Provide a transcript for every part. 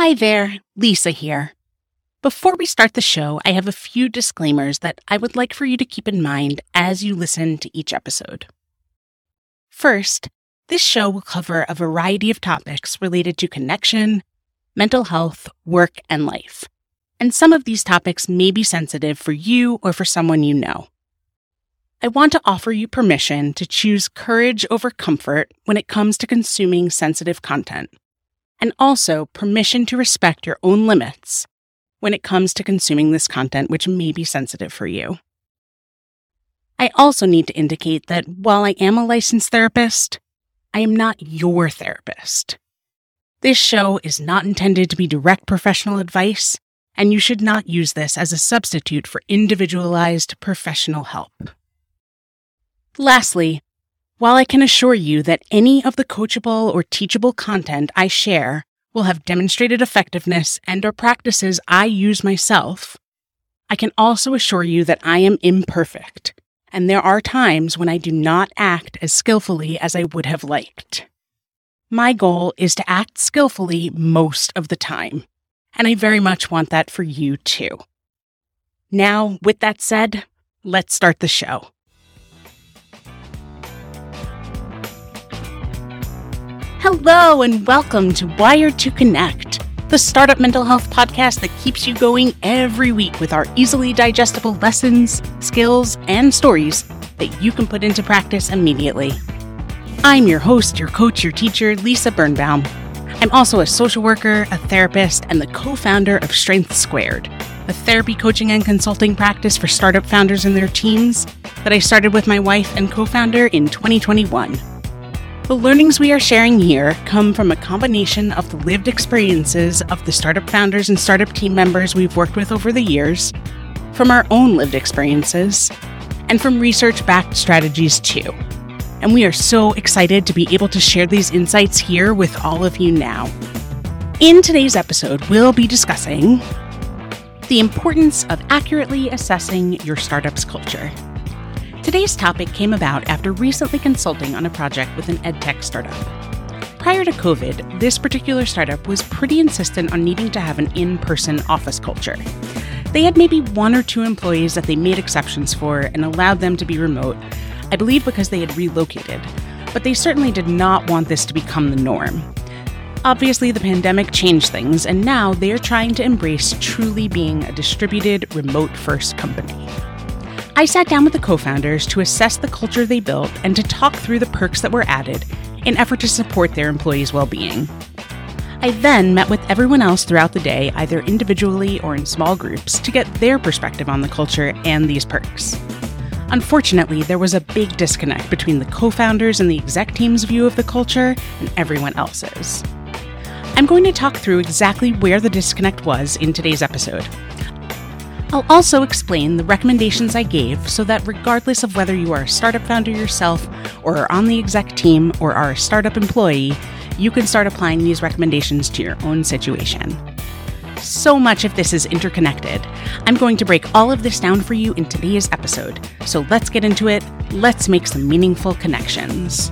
Hi there, Lisa here. Before we start the show, I have a few disclaimers that I would like for you to keep in mind as you listen to each episode. First, this show will cover a variety of topics related to connection, mental health, work, and life. And some of these topics may be sensitive for you or for someone you know. I want to offer you permission to choose courage over comfort when it comes to consuming sensitive content, and also permission to respect your own limits when it comes to consuming this content, which may be sensitive for you. I also need to indicate that while I am a licensed therapist, I am not your therapist. This show is not intended to be direct professional advice, and you should not use this as a substitute for individualized professional help. Lastly, while I can assure you that any of the coachable or teachable content I share will have demonstrated effectiveness and or practices I use myself, I can also assure you that I am imperfect, and there are times when I do not act as skillfully as I would have liked. My goal is to act skillfully most of the time, and I very much want that for you too. Now, with that said, let's start the show. Hello, and welcome to Wired to Connect, the startup mental health podcast that keeps you going every week with our easily digestible lessons, skills, and stories that you can put into practice immediately. I'm your host, your coach, your teacher, Lisa Birnbaum. I'm also a social worker, a therapist, and the co founder of Strengths Squared, a therapy coaching and consulting practice for startup founders and their teams that I started with my wife and co founder in 2021. The learnings we are sharing here come from a combination of the lived experiences of the startup founders and startup team members we've worked with over the years, from our own lived experiences, and from research backed strategies too. And we are so excited to be able to share these insights here with all of you now. In today's episode, we'll be discussing the importance of accurately assessing your startup's culture. Today's topic came about after recently consulting on a project with an edtech startup. Prior to COVID, this particular startup was pretty insistent on needing to have an in person office culture. They had maybe one or two employees that they made exceptions for and allowed them to be remote, I believe because they had relocated, but they certainly did not want this to become the norm. Obviously, the pandemic changed things, and now they are trying to embrace truly being a distributed, remote first company. I sat down with the co founders to assess the culture they built and to talk through the perks that were added in effort to support their employees' well being. I then met with everyone else throughout the day, either individually or in small groups, to get their perspective on the culture and these perks. Unfortunately, there was a big disconnect between the co founders and the exec team's view of the culture and everyone else's. I'm going to talk through exactly where the disconnect was in today's episode. I'll also explain the recommendations I gave so that regardless of whether you are a startup founder yourself, or are on the exec team, or are a startup employee, you can start applying these recommendations to your own situation. So much of this is interconnected. I'm going to break all of this down for you in today's episode. So let's get into it. Let's make some meaningful connections.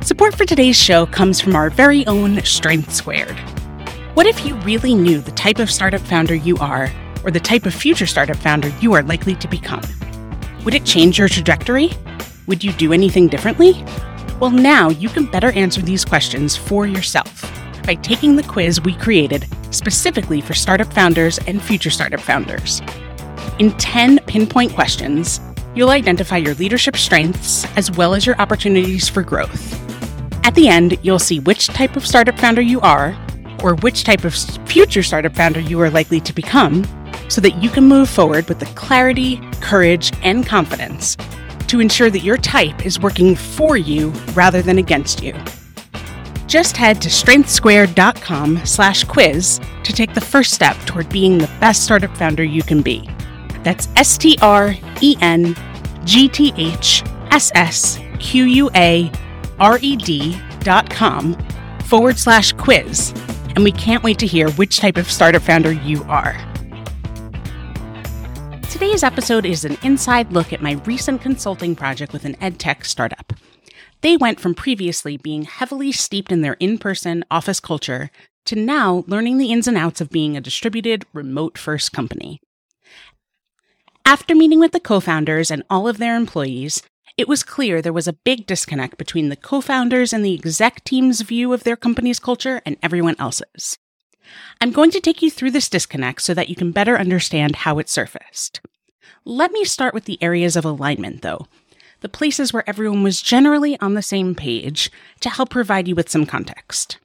Support for today's show comes from our very own Strengths Squared. What if you really knew the type of startup founder you are, or the type of future startup founder you are likely to become? Would it change your trajectory? Would you do anything differently? Well, now you can better answer these questions for yourself by taking the quiz we created specifically for startup founders and future startup founders. In 10 pinpoint questions, you'll identify your leadership strengths as well as your opportunities for growth. At the end, you'll see which type of startup founder you are or which type of future startup founder you are likely to become so that you can move forward with the clarity, courage, and confidence to ensure that your type is working for you rather than against you. Just head to strengthssquared.com slash quiz to take the first step toward being the best startup founder you can be. That's S-T-R-E-N-G-T-H-S-S-Q-U-A-R-E-D dot com forward slash quiz and we can't wait to hear which type of startup founder you are. Today's episode is an inside look at my recent consulting project with an edtech startup. They went from previously being heavily steeped in their in person office culture to now learning the ins and outs of being a distributed, remote first company. After meeting with the co founders and all of their employees, it was clear there was a big disconnect between the co founders and the exec team's view of their company's culture and everyone else's. I'm going to take you through this disconnect so that you can better understand how it surfaced. Let me start with the areas of alignment, though, the places where everyone was generally on the same page to help provide you with some context.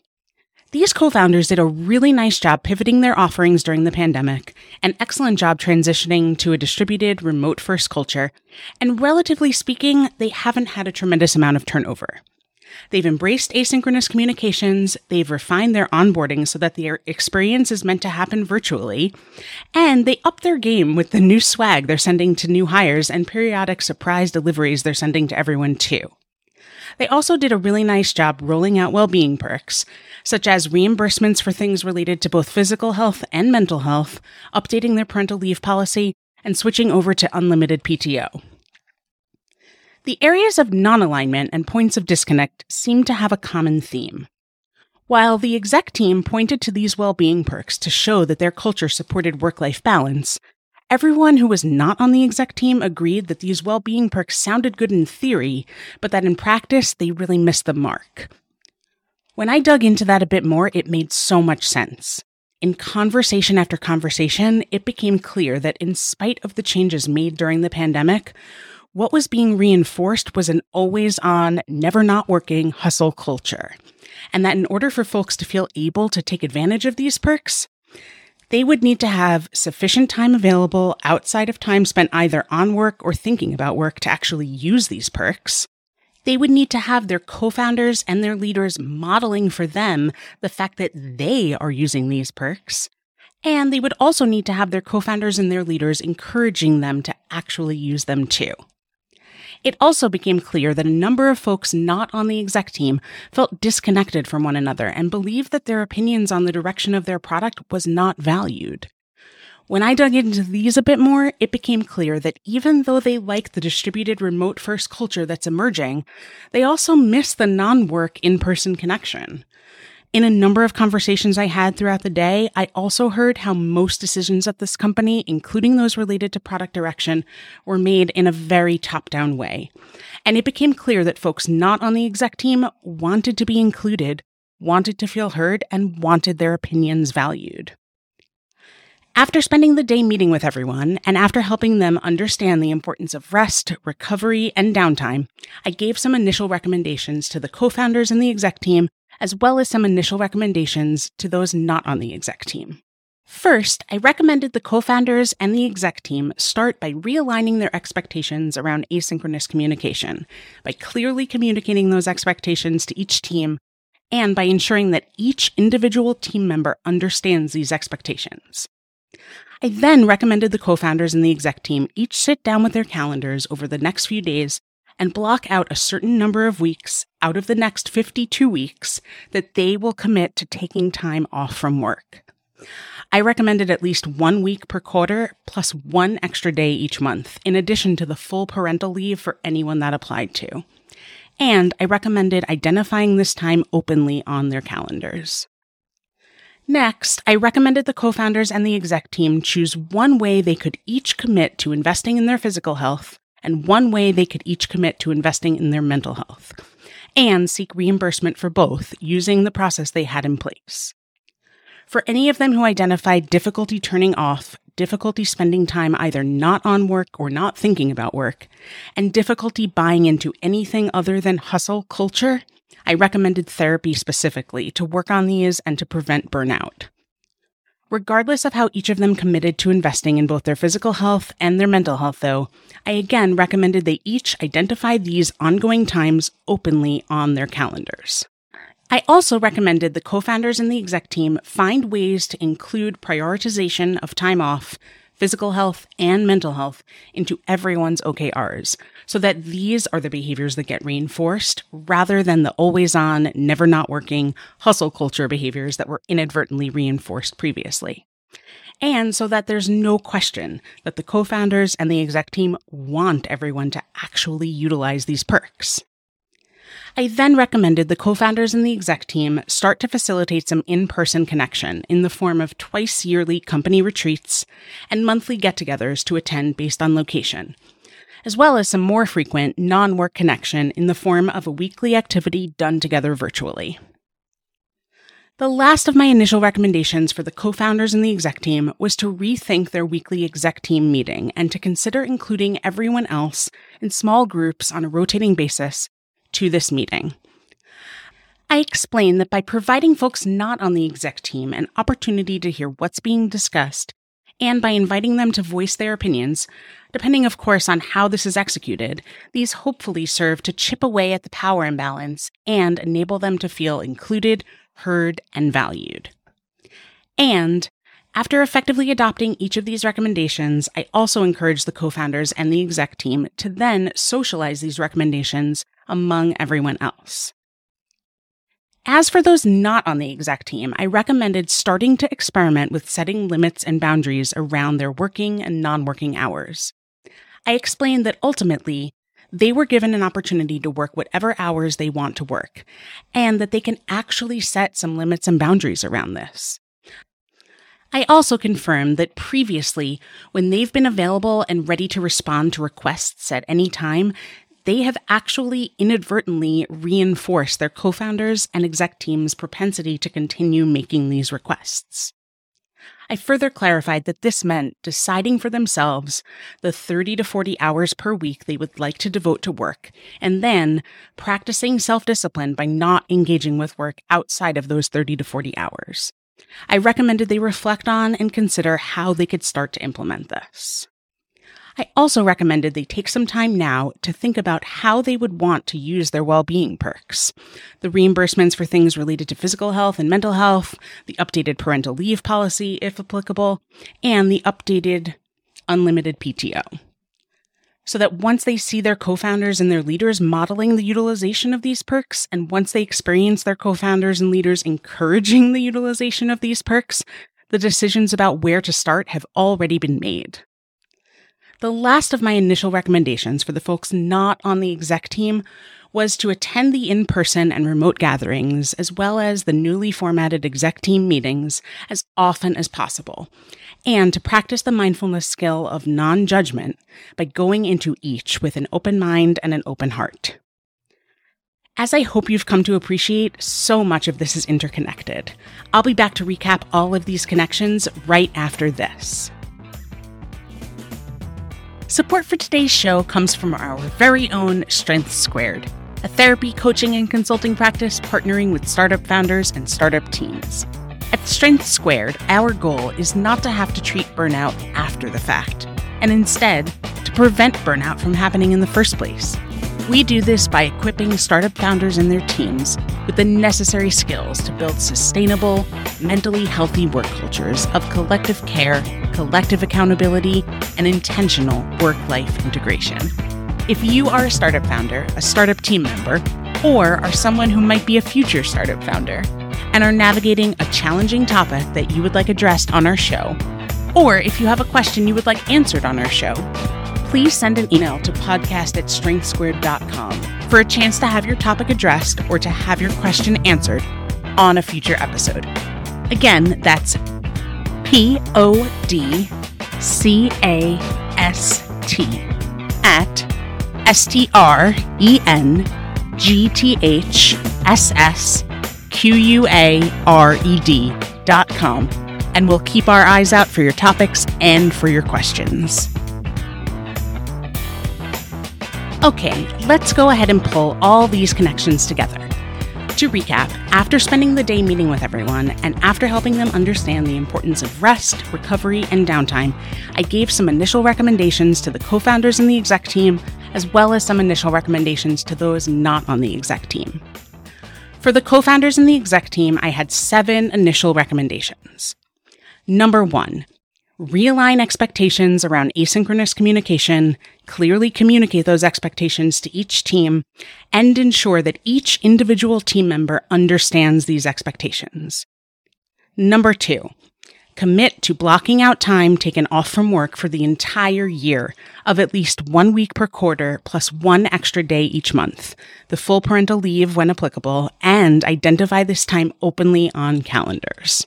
These co founders did a really nice job pivoting their offerings during the pandemic, an excellent job transitioning to a distributed, remote first culture, and relatively speaking, they haven't had a tremendous amount of turnover. They've embraced asynchronous communications, they've refined their onboarding so that their experience is meant to happen virtually, and they up their game with the new swag they're sending to new hires and periodic surprise deliveries they're sending to everyone too. They also did a really nice job rolling out well-being perks, such as reimbursements for things related to both physical health and mental health, updating their parental leave policy, and switching over to unlimited PTO. The areas of non alignment and points of disconnect seem to have a common theme. While the exec team pointed to these well being perks to show that their culture supported work life balance, Everyone who was not on the exec team agreed that these well being perks sounded good in theory, but that in practice they really missed the mark. When I dug into that a bit more, it made so much sense. In conversation after conversation, it became clear that in spite of the changes made during the pandemic, what was being reinforced was an always on, never not working hustle culture. And that in order for folks to feel able to take advantage of these perks, they would need to have sufficient time available outside of time spent either on work or thinking about work to actually use these perks. They would need to have their co founders and their leaders modeling for them the fact that they are using these perks. And they would also need to have their co founders and their leaders encouraging them to actually use them too. It also became clear that a number of folks not on the exec team felt disconnected from one another and believed that their opinions on the direction of their product was not valued. When I dug into these a bit more, it became clear that even though they like the distributed remote first culture that's emerging, they also miss the non work in person connection. In a number of conversations I had throughout the day, I also heard how most decisions at this company, including those related to product direction, were made in a very top down way. And it became clear that folks not on the exec team wanted to be included, wanted to feel heard, and wanted their opinions valued. After spending the day meeting with everyone, and after helping them understand the importance of rest, recovery, and downtime, I gave some initial recommendations to the co founders and the exec team as well as some initial recommendations to those not on the exec team. First, I recommended the co founders and the exec team start by realigning their expectations around asynchronous communication, by clearly communicating those expectations to each team, and by ensuring that each individual team member understands these expectations. I then recommended the co founders and the exec team each sit down with their calendars over the next few days and block out a certain number of weeks out of the next 52 weeks that they will commit to taking time off from work. I recommended at least one week per quarter plus one extra day each month, in addition to the full parental leave for anyone that applied to. And I recommended identifying this time openly on their calendars. Next, I recommended the co founders and the exec team choose one way they could each commit to investing in their physical health and one way they could each commit to investing in their mental health and seek reimbursement for both using the process they had in place. For any of them who identified difficulty turning off, difficulty spending time either not on work or not thinking about work, and difficulty buying into anything other than hustle culture, I recommended therapy specifically to work on these and to prevent burnout. Regardless of how each of them committed to investing in both their physical health and their mental health, though, I again recommended they each identify these ongoing times openly on their calendars. I also recommended the co founders and the exec team find ways to include prioritization of time off physical health, and mental health into everyone's OKRs so that these are the behaviors that get reinforced rather than the always on, never not working hustle culture behaviors that were inadvertently reinforced previously. And so that there's no question that the co founders and the exec team want everyone to actually utilize these perks. I then recommended the co founders and the exec team start to facilitate some in person connection in the form of twice yearly company retreats and monthly get togethers to attend based on location, as well as some more frequent non work connection in the form of a weekly activity done together virtually. The last of my initial recommendations for the co founders and the exec team was to rethink their weekly exec team meeting and to consider including everyone else in small groups on a rotating basis to this meeting. I explained that by providing folks not on the exec team an opportunity to hear what's being discussed, and by inviting them to voice their opinions, depending, of course, on how this is executed, these hopefully serve to chip away at the power imbalance and enable them to feel included, heard, and valued. And after effectively adopting each of these recommendations, I also encourage the co founders and the exec team to then socialize these recommendations among everyone else. As for those not on the exec team, I recommended starting to experiment with setting limits and boundaries around their working and non working hours. I explained that ultimately, they were given an opportunity to work whatever hours they want to work, and that they can actually set some limits and boundaries around this. I also confirmed that previously, when they've been available and ready to respond to requests at any time, they have actually inadvertently reinforced their co founders and exec team's propensity to continue making these requests. I further clarified that this meant deciding for themselves the 30 to 40 hours per week they would like to devote to work, and then practicing self discipline by not engaging with work outside of those 30 to 40 hours. I recommended they reflect on and consider how they could start to implement this. I also recommended they take some time now to think about how they would want to use their well-being perks. The reimbursements for things related to physical health and mental health, the updated parental leave policy, if applicable, and the updated unlimited PTO. So that once they see their co-founders and their leaders modeling the utilization of these perks, and once they experience their co-founders and leaders encouraging the utilization of these perks, the decisions about where to start have already been made. The last of my initial recommendations for the folks not on the exec team was to attend the in person and remote gatherings, as well as the newly formatted exec team meetings, as often as possible, and to practice the mindfulness skill of non judgment by going into each with an open mind and an open heart. As I hope you've come to appreciate, so much of this is interconnected. I'll be back to recap all of these connections right after this. Support for today's show comes from our very own Strengths Squared, a therapy, coaching, and consulting practice partnering with startup founders and startup teams. At Strengths Squared, our goal is not to have to treat burnout after the fact, and instead, to prevent burnout from happening in the first place. We do this by equipping startup founders and their teams with the necessary skills to build sustainable, mentally healthy work cultures of collective care, collective accountability, and intentional work life integration. If you are a startup founder, a startup team member, or are someone who might be a future startup founder, and are navigating a challenging topic that you would like addressed on our show, or if you have a question you would like answered on our show, please send an email to podcast at strengthssquared.com for a chance to have your topic addressed or to have your question answered on a future episode. Again, that's P O D C A S T at S T R E N G T H S S Q U A R E D dot com. And we'll keep our eyes out for your topics and for your questions. Okay, let's go ahead and pull all these connections together. To recap, after spending the day meeting with everyone and after helping them understand the importance of rest, recovery, and downtime, I gave some initial recommendations to the co founders and the exec team, as well as some initial recommendations to those not on the exec team. For the co founders and the exec team, I had seven initial recommendations. Number one, realign expectations around asynchronous communication, clearly communicate those expectations to each team, and ensure that each individual team member understands these expectations. Number two, Commit to blocking out time taken off from work for the entire year of at least one week per quarter plus one extra day each month, the full parental leave when applicable, and identify this time openly on calendars.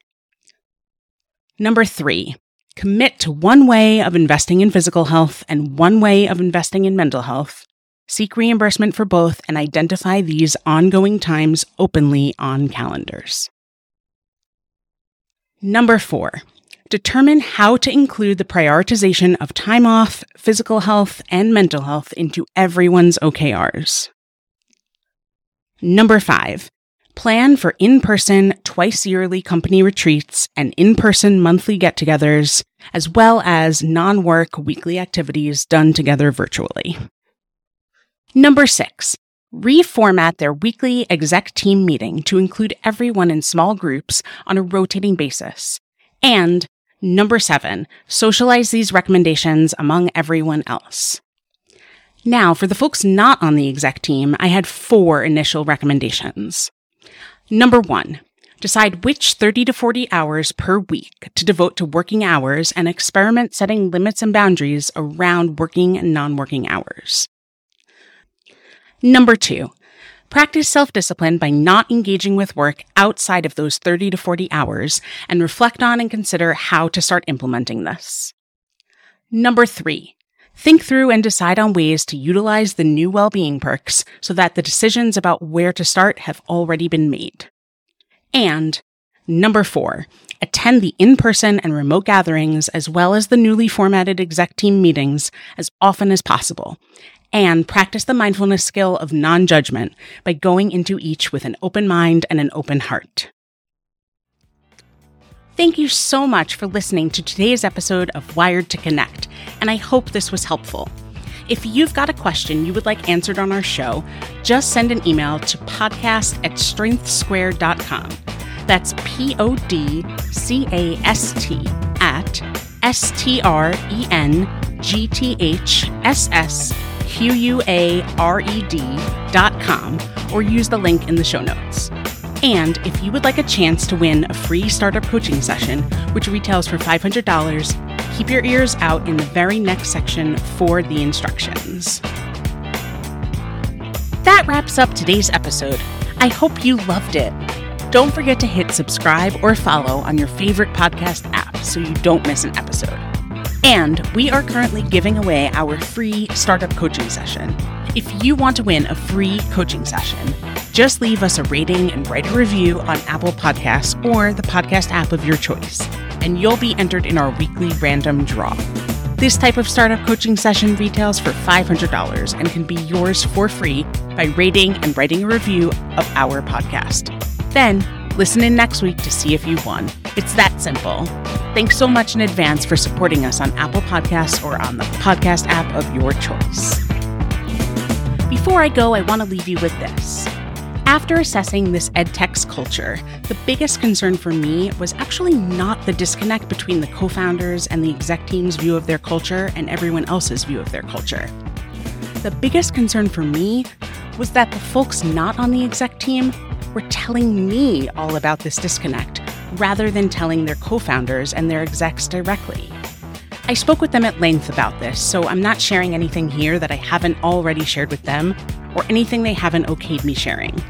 Number three, commit to one way of investing in physical health and one way of investing in mental health. Seek reimbursement for both and identify these ongoing times openly on calendars. Number four, determine how to include the prioritization of time off, physical health, and mental health into everyone's OKRs. Number five, plan for in person, twice yearly company retreats and in person monthly get togethers, as well as non work weekly activities done together virtually. Number six, reformat their weekly exec team meeting to include everyone in small groups on a rotating basis. And number seven, socialize these recommendations among everyone else. Now, for the folks not on the exec team, I had four initial recommendations. Number one, decide which 30 to 40 hours per week to devote to working hours and experiment setting limits and boundaries around working and non working hours. Number two, practice self discipline by not engaging with work outside of those 30 to 40 hours and reflect on and consider how to start implementing this. Number three, think through and decide on ways to utilize the new well-being perks so that the decisions about where to start have already been made. And number four, attend the in-person and remote gatherings as well as the newly formatted exec team meetings as often as possible and practice the mindfulness skill of non judgment by going into each with an open mind and an open heart. Thank you so much for listening to today's episode of Wired to Connect, and I hope this was helpful. If you've got a question you would like answered on our show, just send an email to podcast at strengthssquared.com. That's P O D C A S T at S T R E N G T H S S Q-U-A-R-E-D dot com or use the link in the show notes. And if you would like a chance to win a free startup coaching session, which retails for $500, keep your ears out in the very next section for the instructions. That wraps up today's episode. I hope you loved it. Don't forget to hit subscribe or follow on your favorite podcast app so you don't miss an episode. And we are currently giving away our free startup coaching session. If you want to win a free coaching session, just leave us a rating and write a review on Apple Podcasts or the podcast app of your choice, and you'll be entered in our weekly random draw. This type of startup coaching session retails for $500 and can be yours for free by rating and writing a review of our podcast. Then, listen in next week to see if you won. It's that simple. Thanks so much in advance for supporting us on Apple Podcasts or on the podcast app of your choice. Before I go, I want to leave you with this. After assessing this edtech's culture, the biggest concern for me was actually not the disconnect between the co founders and the exec team's view of their culture and everyone else's view of their culture. The biggest concern for me was that the folks not on the exec team were telling me all about this disconnect rather than telling their co founders and their execs directly. I spoke with them at length about this, so I'm not sharing anything here that I haven't already shared with them or anything they haven't okayed me sharing.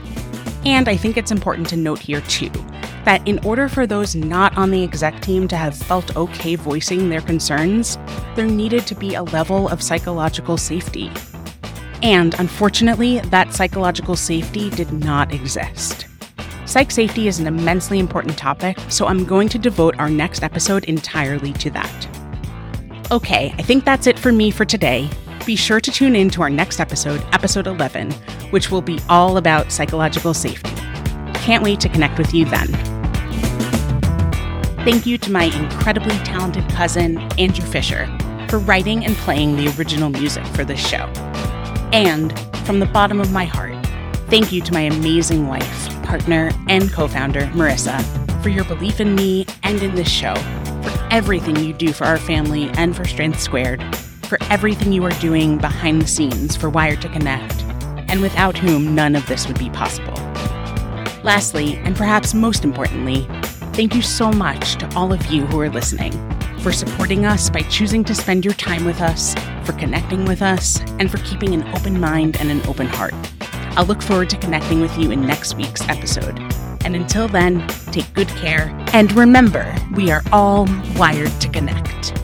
And I think it's important to note here, too, that in order for those not on the exec team to have felt okay voicing their concerns, there needed to be a level of psychological safety. And unfortunately, that psychological safety did not exist. Psych safety is an immensely important topic, so I'm going to devote our next episode entirely to that. Okay, I think that's it for me for today. Be sure to tune in to our next episode, episode 11, which will be all about psychological safety. Can't wait to connect with you then. Thank you to my incredibly talented cousin, Andrew Fisher, for writing and playing the original music for this show. And from the bottom of my heart, thank you to my amazing wife, partner, and co founder, Marisa, for your belief in me and in this show, for everything you do for our family and for Strengths Squared, for everything you are doing behind the scenes for Wired to Connect, and without whom none of this would be possible. Lastly, and perhaps most importantly, Thank you so much to all of you who are listening for supporting us by choosing to spend your time with us, for connecting with us, and for keeping an open mind and an open heart. I'll look forward to connecting with you in next week's episode. And until then, take good care. And remember, we are all wired to connect.